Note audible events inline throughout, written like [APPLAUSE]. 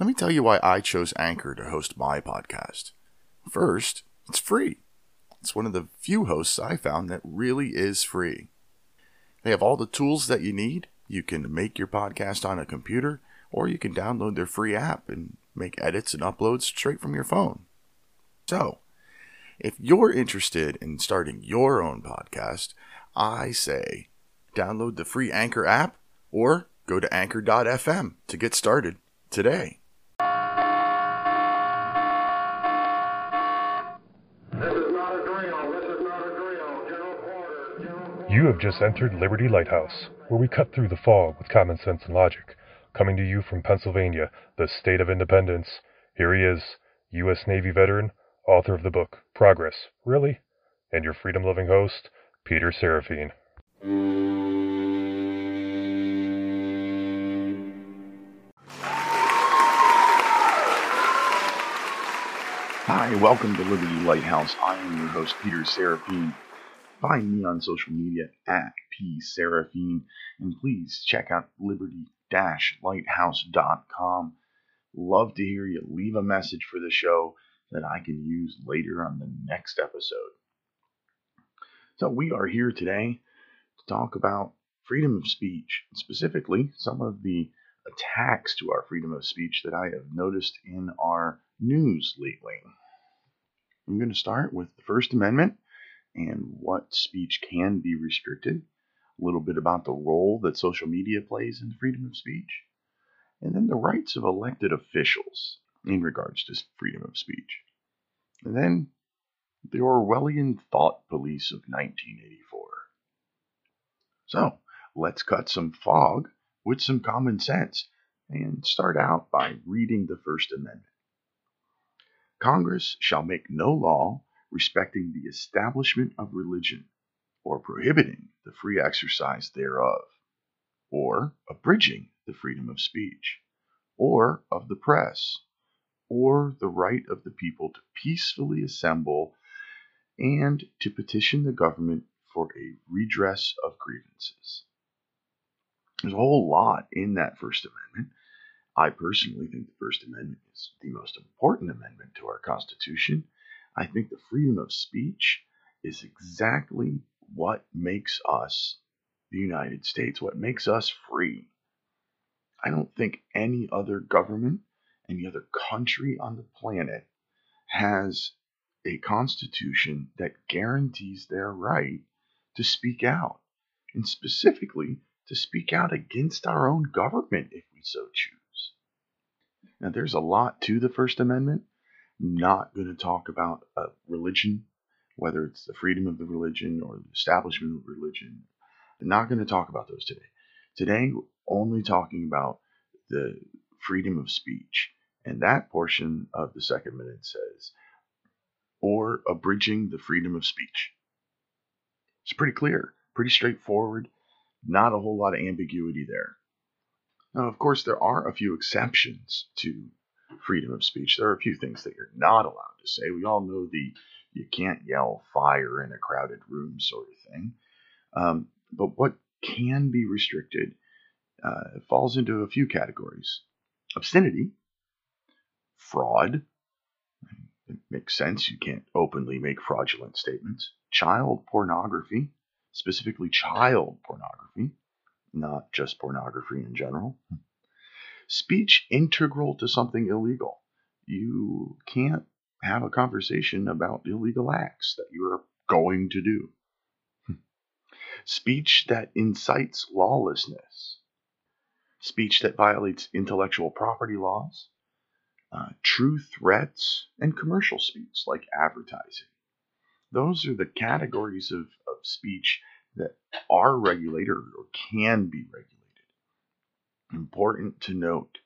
Let me tell you why I chose Anchor to host my podcast. First, it's free. It's one of the few hosts I found that really is free. They have all the tools that you need. You can make your podcast on a computer, or you can download their free app and make edits and uploads straight from your phone. So, if you're interested in starting your own podcast, I say download the free Anchor app or go to anchor.fm to get started today. You have just entered Liberty Lighthouse, where we cut through the fog with common sense and logic. Coming to you from Pennsylvania, the state of independence, here he is, U.S. Navy veteran, author of the book Progress, Really? And your freedom loving host, Peter Serefine. Hi, welcome to Liberty Lighthouse. I am your host, Peter Serefine. Find me on social media at pserefine, and please check out liberty-lighthouse.com. Love to hear you. Leave a message for the show that I can use later on the next episode. So we are here today to talk about freedom of speech, specifically some of the attacks to our freedom of speech that I have noticed in our news lately. I'm going to start with the First Amendment and what speech can be restricted, a little bit about the role that social media plays in freedom of speech, and then the rights of elected officials in regards to freedom of speech. And then the Orwellian thought police of 1984. So let's cut some fog with some common sense and start out by reading the First Amendment. Congress shall make no law respecting the establishment of religion, or prohibiting the free exercise thereof, or abridging the freedom of speech, or of the press, or the right of the people to peacefully assemble and to petition the government for a redress of grievances. There's a whole lot in that First Amendment. I personally think the First Amendment is the most important amendment to our Constitution I think the freedom of speech is exactly what makes us the United States, what makes us free. I don't think any other government, any other country on the planet has a constitution that guarantees their right to speak out, and specifically to speak out against our own government if we so choose. Now, there's a lot to the First Amendment not going to talk about a religion, whether it's the freedom of the religion or the establishment of religion. I'm not going to talk about those today. Today, only talking about the freedom of speech. And that portion of the second minute says, or abridging the freedom of speech. It's pretty clear, pretty straightforward, not a whole lot of ambiguity there. Now, of course, there are a few exceptions to freedom of speech. There are a few things that you're not allowed to say. We all know the you can't yell fire in a crowded room sort of thing. Um, but what can be restricted uh, falls into a few categories obscenity, fraud. It makes sense. You can't openly make fraudulent statements. Child pornography, specifically child pornography, not just pornography in general speech integral to something illegal. You can't have a conversation about illegal acts that you are going to do. Speech that incites lawlessness. Speech that violates intellectual property laws. Uh, true threats and commercial speech like advertising. Those are the categories of, of speech that are regulated or can be regulated. Important to note,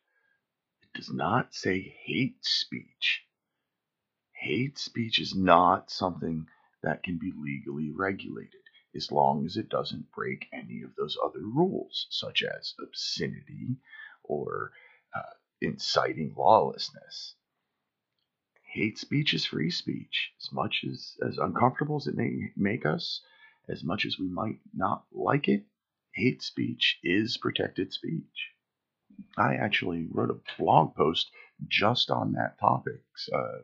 it does not say hate speech. Hate speech is not something that can be legally regulated as long as it doesn't break any of those other rules, such as obscenity or uh, inciting lawlessness. Hate speech is free speech. As much as, as uncomfortable as it may make us, as much as we might not like it, hate speech is protected speech. I actually wrote a blog post just on that topic uh,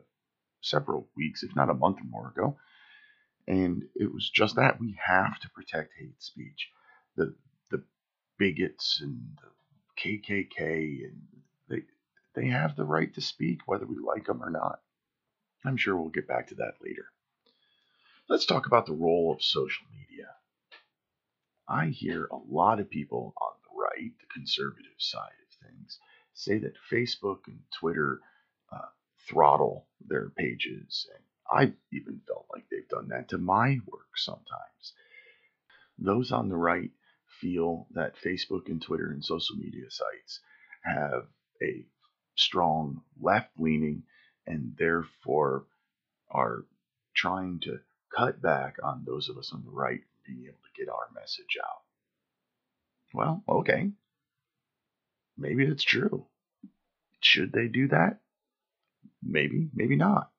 several weeks, if not a month or more ago. And it was just that we have to protect hate speech. The the bigots and the KKK and they they have the right to speak whether we like them or not. I'm sure we'll get back to that later. Let's talk about the role of social media. I hear a lot of people on the right, the conservative side things, say that Facebook and Twitter uh, throttle their pages. And I've even felt like they've done that to my work sometimes. Those on the right feel that Facebook and Twitter and social media sites have a strong left leaning and therefore are trying to cut back on those of us on the right being able to get our message out. Well, okay. Maybe it's true. Should they do that? Maybe, maybe not.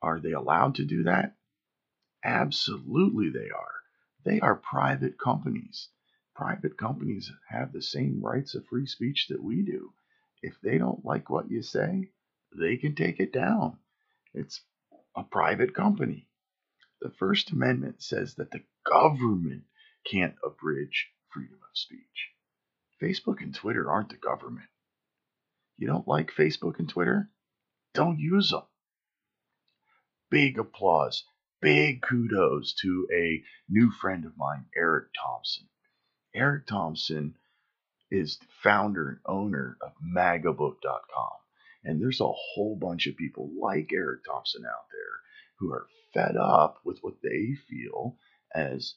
Are they allowed to do that? Absolutely, they are. They are private companies. Private companies have the same rights of free speech that we do. If they don't like what you say, they can take it down. It's a private company. The First Amendment says that the government can't abridge freedom of speech. Facebook and Twitter aren't the government. You don't like Facebook and Twitter? Don't use them. Big applause, big kudos to a new friend of mine, Eric Thompson. Eric Thompson is the founder and owner of magabook.com. And there's a whole bunch of people like Eric Thompson out there who are fed up with what they feel as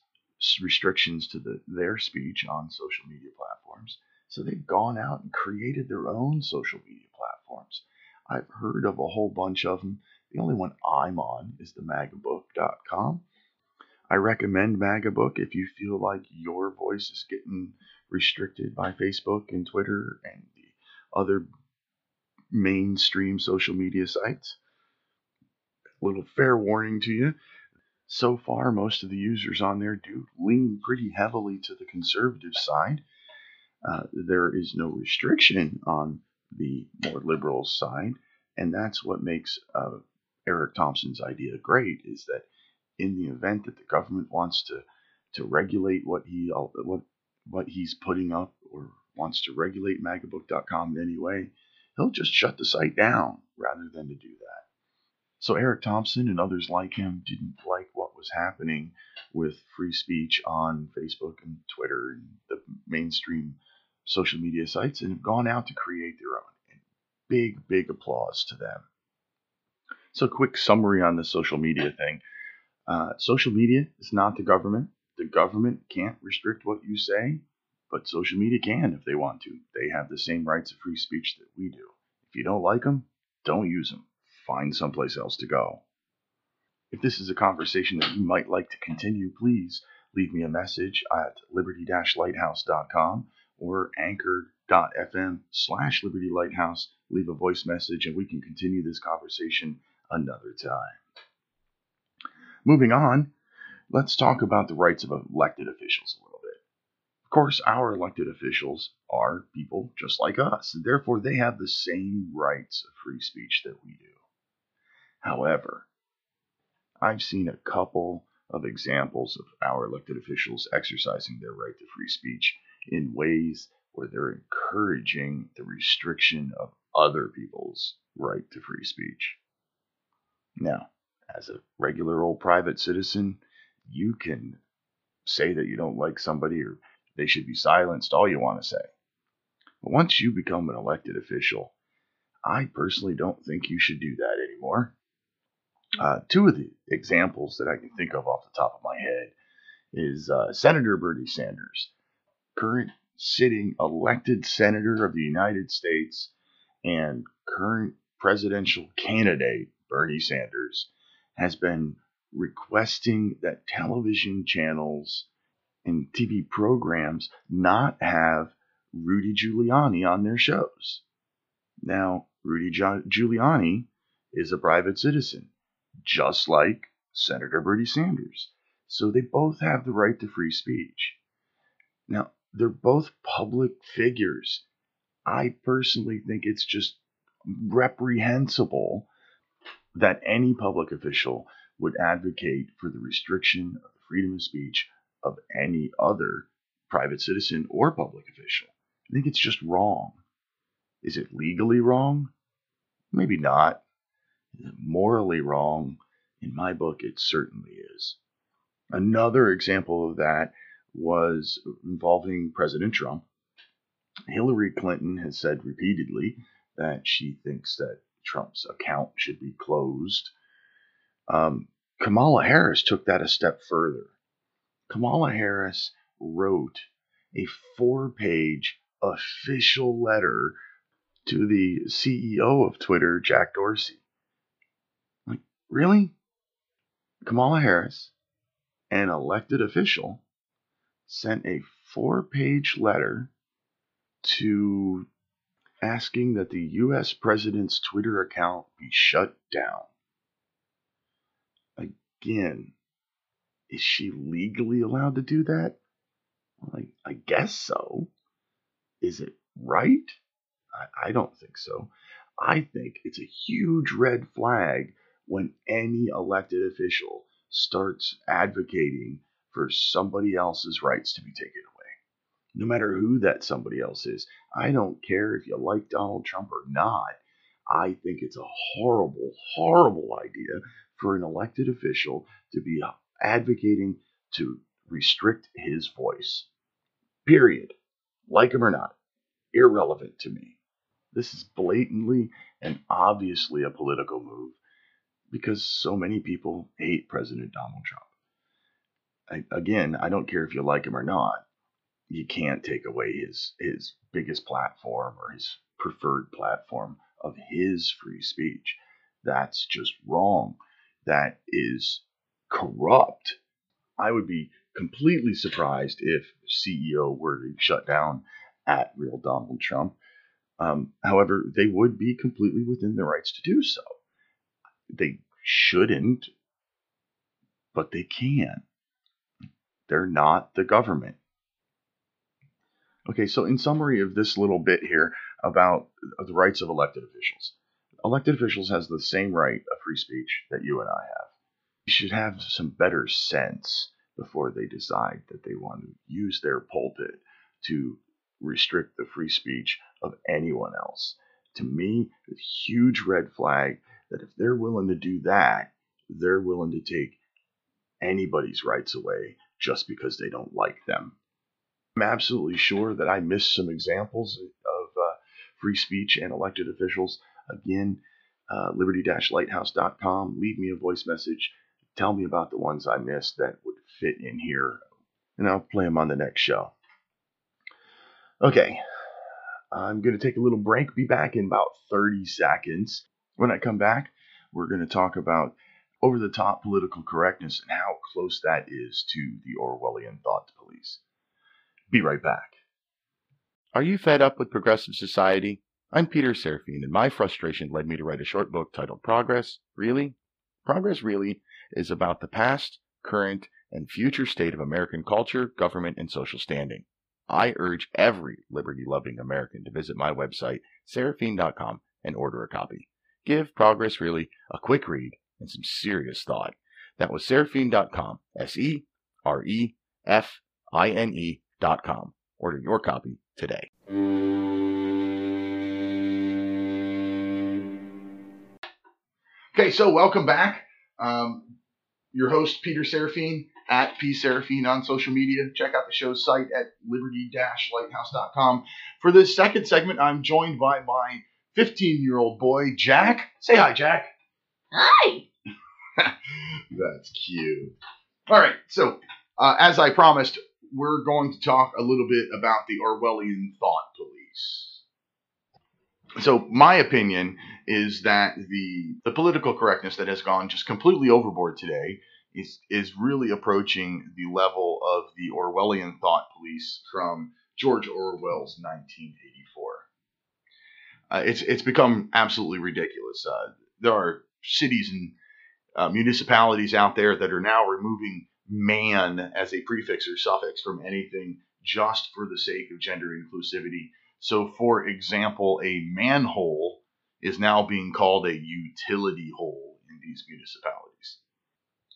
restrictions to the, their speech on social media platforms. So they've gone out and created their own social media platforms. I've heard of a whole bunch of them. The only one I'm on is the magabook.com. I recommend Magabook if you feel like your voice is getting restricted by Facebook and Twitter and the other mainstream social media sites. A little fair warning to you. So far, most of the users on there do lean pretty heavily to the conservative side. Uh, there is no restriction on the more liberal side, and that's what makes uh, Eric Thompson's idea great. Is that in the event that the government wants to to regulate what he what what he's putting up or wants to regulate magabook.com in any way, he'll just shut the site down rather than to do that. So Eric Thompson and others like him didn't like what was happening with free speech on Facebook and Twitter and the mainstream social media sites and have gone out to create their own. And big, big applause to them. So, quick summary on the social media thing. Uh, social media is not the government. The government can't restrict what you say, but social media can if they want to. They have the same rights of free speech that we do. If you don't like them, don't use them. Find someplace else to go. If this is a conversation that you might like to continue, please leave me a message at liberty-lighthouse.com or anchor.fm slash liberty lighthouse. Leave a voice message and we can continue this conversation another time. Moving on, let's talk about the rights of elected officials a little bit. Of course, our elected officials are people just like us, and therefore they have the same rights of free speech that we do. However, I've seen a couple of examples of our elected officials exercising their right to free speech in ways where they're encouraging the restriction of other people's right to free speech. Now, as a regular old private citizen, you can say that you don't like somebody or they should be silenced all you want to say. But once you become an elected official, I personally don't think you should do that anymore. Uh, two of the examples that I can think of off the top of my head is uh, Senator Bernie Sanders, current sitting elected senator of the United States and current presidential candidate Bernie Sanders has been requesting that television channels and TV programs not have Rudy Giuliani on their shows. Now, Rudy Giuliani is a private citizen, just like Senator Bernie Sanders. So they both have the right to free speech. Now, they're both public figures. I personally think it's just reprehensible that any public official would advocate for the restriction of the freedom of speech of any other private citizen or public official. I think it's just wrong. Is it legally wrong? Maybe not. Morally wrong? In my book, it certainly is. Another example of that was involving President Trump. Hillary Clinton has said repeatedly that she thinks that Trump's account should be closed. Um, Kamala Harris took that a step further. Kamala Harris wrote a four page official letter to the CEO of Twitter, Jack Dorsey. Really? Kamala Harris, an elected official, sent a four page letter to asking that the US president's Twitter account be shut down. Again, is she legally allowed to do that? Well, I, I guess so. Is it right? I, I don't think so. I think it's a huge red flag when any elected official starts advocating for somebody else's rights to be taken away. No matter who that somebody else is. I don't care if you like Donald Trump or not. I think it's a horrible, horrible idea for an elected official to be advocating to restrict his voice. Period. Like him or not. Irrelevant to me. This is blatantly and obviously a political move because so many people hate President Donald Trump. I, again, I don't care if you like him or not. You can't take away his his biggest platform or his preferred platform of his free speech. That's just wrong. That is corrupt. I would be completely surprised if CEO were to shut down at real Donald Trump. Um, however, they would be completely within their rights to do so. They shouldn't, but they can. They're not the government. Okay, so in summary of this little bit here about the rights of elected officials, elected officials has the same right of free speech that you and I have. You should have some better sense before they decide that they want to use their pulpit to restrict the free speech of anyone else. To me, a huge red flag that if they're willing to do that, they're willing to take anybody's rights away just because they don't like them. I'm absolutely sure that I missed some examples of uh, free speech and elected officials. Again, uh, liberty-lighthouse.com. Leave me a voice message. Tell me about the ones I missed that would fit in here, and I'll play them on the next show. Okay, I'm going to take a little break, be back in about 30 seconds. When I come back, we're going to talk about over the top political correctness and how close that is to the Orwellian thought police. Be right back. Are you fed up with progressive society? I'm Peter Serefine, and my frustration led me to write a short book titled Progress Really? Progress Really is about the past, current, and future state of American culture, government, and social standing. I urge every liberty loving American to visit my website, serefine.com, and order a copy. Give Progress Really a quick read and some serious thought. That was serefine.com, S E R E F I N E.com. Order your copy today. Okay, so welcome back. Um, your host, Peter Serefine, at P Serefine on social media. Check out the show's site at liberty-lighthouse.com. For this second segment, I'm joined by my 15-year-old boy, Jack. Say hi, Jack. Hi. [LAUGHS] That's cute. All right, so uh, as I promised, we're going to talk a little bit about the Orwellian thought police. So my opinion is that the the political correctness that has gone just completely overboard today is is really approaching the level of the Orwellian thought police from George Orwell's 1984. Uh, it's it's become absolutely ridiculous. Uh, there are cities and uh, municipalities out there that are now removing man as a prefix or suffix from anything just for the sake of gender inclusivity. So, for example, a manhole is now being called a utility hole in these municipalities.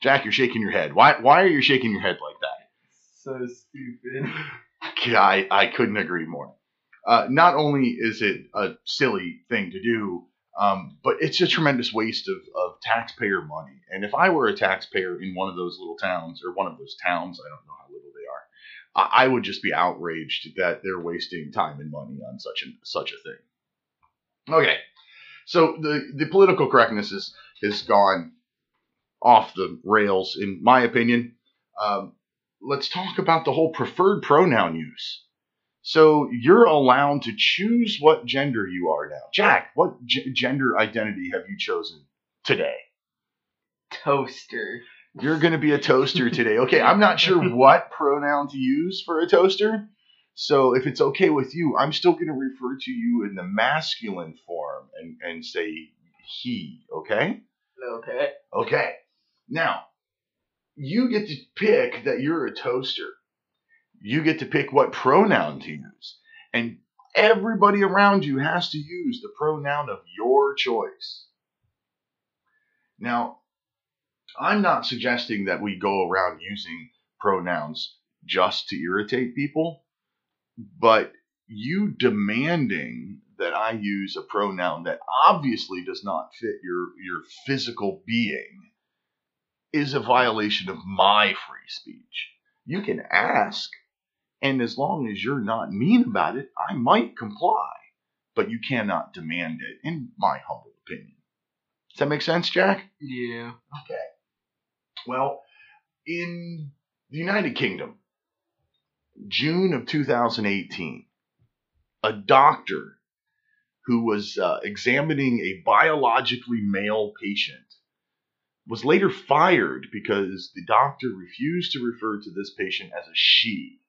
Jack, you're shaking your head. Why, why are you shaking your head like that? So stupid. [LAUGHS] I, I couldn't agree more. Uh, not only is it a silly thing to do, um, but it's a tremendous waste of, of taxpayer money. And if I were a taxpayer in one of those little towns, or one of those towns, I don't know how little they are, I, I would just be outraged that they're wasting time and money on such a, such a thing. Okay, so the, the political correctness is, has gone off the rails, in my opinion. Um, let's talk about the whole preferred pronoun use. So you're allowed to choose what gender you are now. Jack, what g- gender identity have you chosen today? Toaster. You're going to be a toaster [LAUGHS] today. Okay, I'm not sure [LAUGHS] what pronoun to use for a toaster. So if it's okay with you, I'm still going to refer to you in the masculine form and, and say he, okay? Okay. Okay. Now, you get to pick that you're a toaster. You get to pick what pronoun to use. And everybody around you has to use the pronoun of your choice. Now, I'm not suggesting that we go around using pronouns just to irritate people, but you demanding that I use a pronoun that obviously does not fit your, your physical being is a violation of my free speech. You can ask, and as long as you're not mean about it, I might comply, but you cannot demand it, in my humble opinion. Does that make sense, Jack? Yeah. Okay. Well, in the United Kingdom, June of 2018, a doctor who was uh, examining a biologically male patient was later fired because the doctor refused to refer to this patient as a she.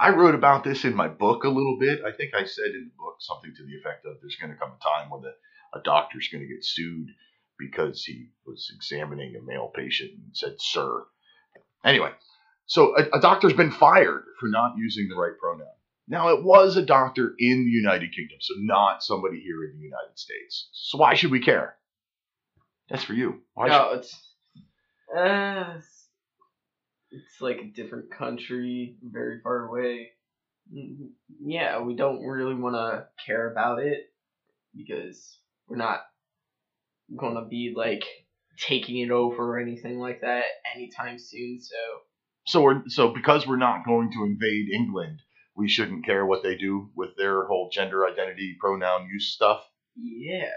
I wrote about this in my book a little bit. I think I said in the book something to the effect of there's going to come a time when the, a doctor's going to get sued because he was examining a male patient and said, sir. Anyway, so a, a doctor's been fired for not using the right pronoun. Now, it was a doctor in the United Kingdom, so not somebody here in the United States. So why should we care? That's for you. Why No, it's uh, it's, like a different country, very far away. Mm, Yeah, we don't really want to care about it because we're not gonna be like taking it over or anything like that anytime soon. So So we're so because we're not going to invade England, we shouldn't care what they do with their whole gender identity pronoun use stuff. yeah,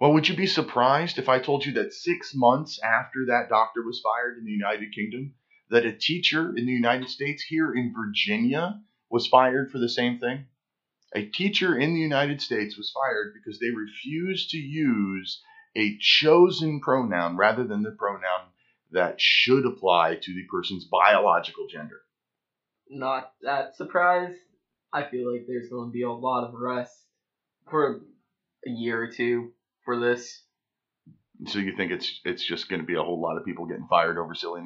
Well, would you be surprised if I told you that six months after that doctor was fired in the United Kingdom, that a teacher in the United States here in Virginia was fired for the same thing? A teacher in the United States was fired because they refused to use a chosen pronoun rather than the pronoun that should apply to the person's biological gender. not that surprised. I feel like there's gonna be a lot of rest for a year or two for this. So you think it's it's just going to be a whole lot of people getting fired over silly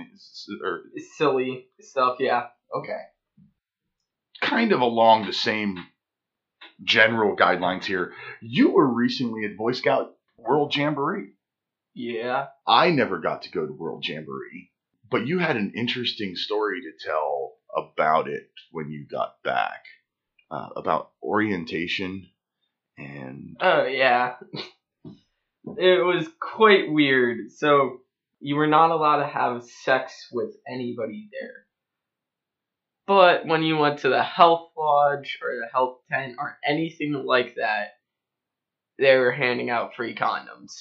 or Silly stuff, yeah. Okay. Kind of along the same general guidelines here. You were recently at Boy Scout World Jamboree. Yeah. I never got to go to World Jamboree, but you had an interesting story to tell about it when you got back uh, about orientation and Oh yeah. [LAUGHS] it was quite weird. So you were not allowed to have sex with anybody there. But when you went to the health lodge or the health tent or anything like that, they were handing out free condoms.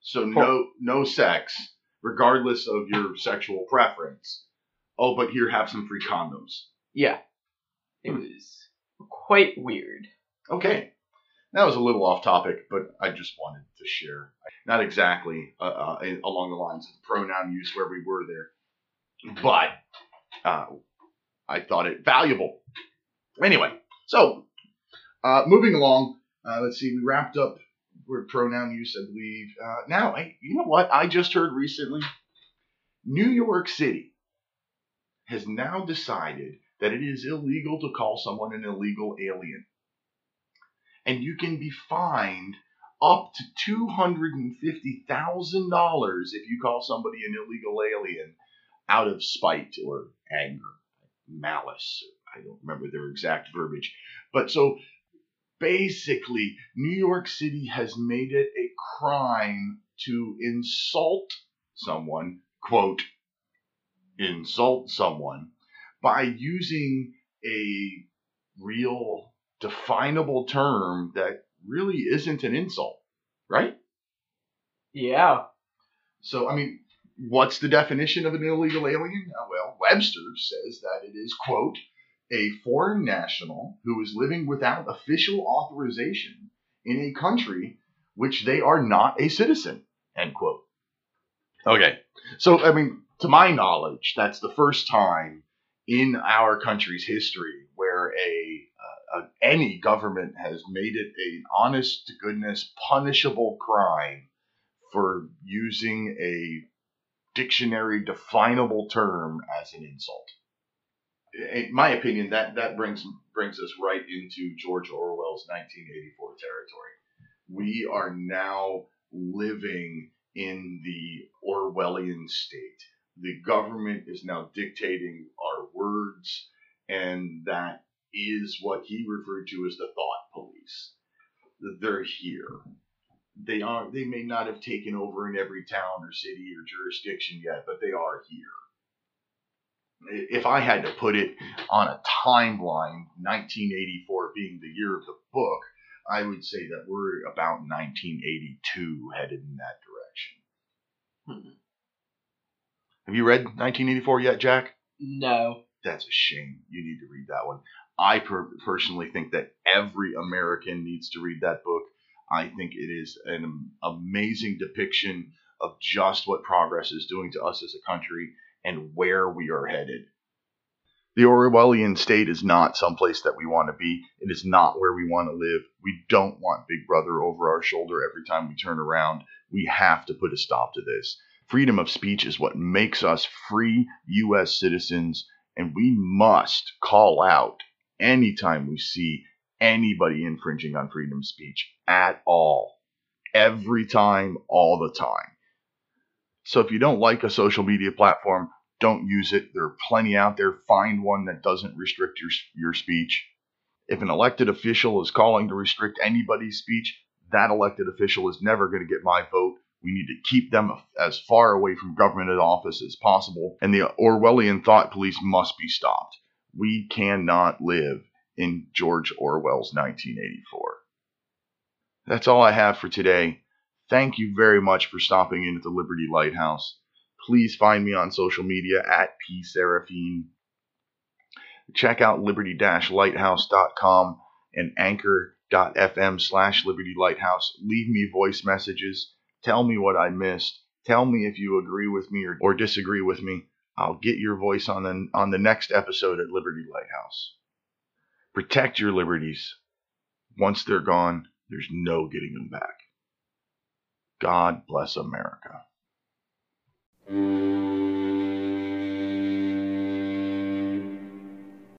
so no no sex regardless of your sexual preference. Oh, but here have some free condoms. Yeah. It was quite weird. Okay. That was a little off topic, but I just wanted to share. Not exactly uh, uh, along the lines of pronoun use where we were there, but uh, I thought it valuable. Anyway, so uh, moving along, uh, let's see, we wrapped up with pronoun use, I believe. Uh, now, I, you know what? I just heard recently New York City has now decided that it is illegal to call someone an illegal alien. And you can be fined up to $250,000 if you call somebody an illegal alien out of spite or anger, malice. I don't remember their exact verbiage. But so basically, New York City has made it a crime to insult someone, quote, insult someone by using a real definable term that really isn't an insult, right? Yeah. So, I mean, what's the definition of an illegal alien? Uh, well, Webster says that it is, quote, a foreign national who is living without official authorization in a country which they are not a citizen, end quote. Okay, so, I mean, to my knowledge, that's the first time in our country's history where a uh, any government has made it an honest to goodness punishable crime for using a dictionary definable term as an insult. In my opinion, that, that brings brings us right into George Orwell's 1984 territory. We are now living in the Orwellian state. The government is now dictating our words, and that is what he referred to as the thought police. They're here. They are they may not have taken over in every town or city or jurisdiction yet, but they are here. If I had to put it on a timeline, 1984 being the year of the book, I would say that we're about 1982 headed in that direction. Hmm. Have you read 1984 yet, Jack? No. That's a shame. You need to read that one. I per- personally think that every American needs to read that book. I think it is an amazing depiction of just what progress is doing to us as a country and where we are headed. The Orwellian state is not someplace that we want to be. It is not where we want to live. We don't want Big Brother over our shoulder every time we turn around. We have to put a stop to this. Freedom of speech is what makes us free U.S. citizens, and we must call out anytime we see anybody infringing on freedom of speech at all. Every time, all the time. So if you don't like a social media platform, don't use it. There are plenty out there. Find one that doesn't restrict your, your speech. If an elected official is calling to restrict anybody's speech, that elected official is never going to get my vote. We need to keep them as far away from government office as possible, and the Orwellian thought police must be stopped. We cannot live in George Orwell's 1984. That's all I have for today. Thank you very much for stopping in at the Liberty Lighthouse. Please find me on social media at pserefine. Check out liberty-lighthouse.com and anchor.fm slash liberty lighthouse. Leave me voice messages. Tell me what I missed. Tell me if you agree with me or, or disagree with me. I'll get your voice on the, on the next episode at Liberty Lighthouse. Protect your liberties. Once they're gone, there's no getting them back. God bless America.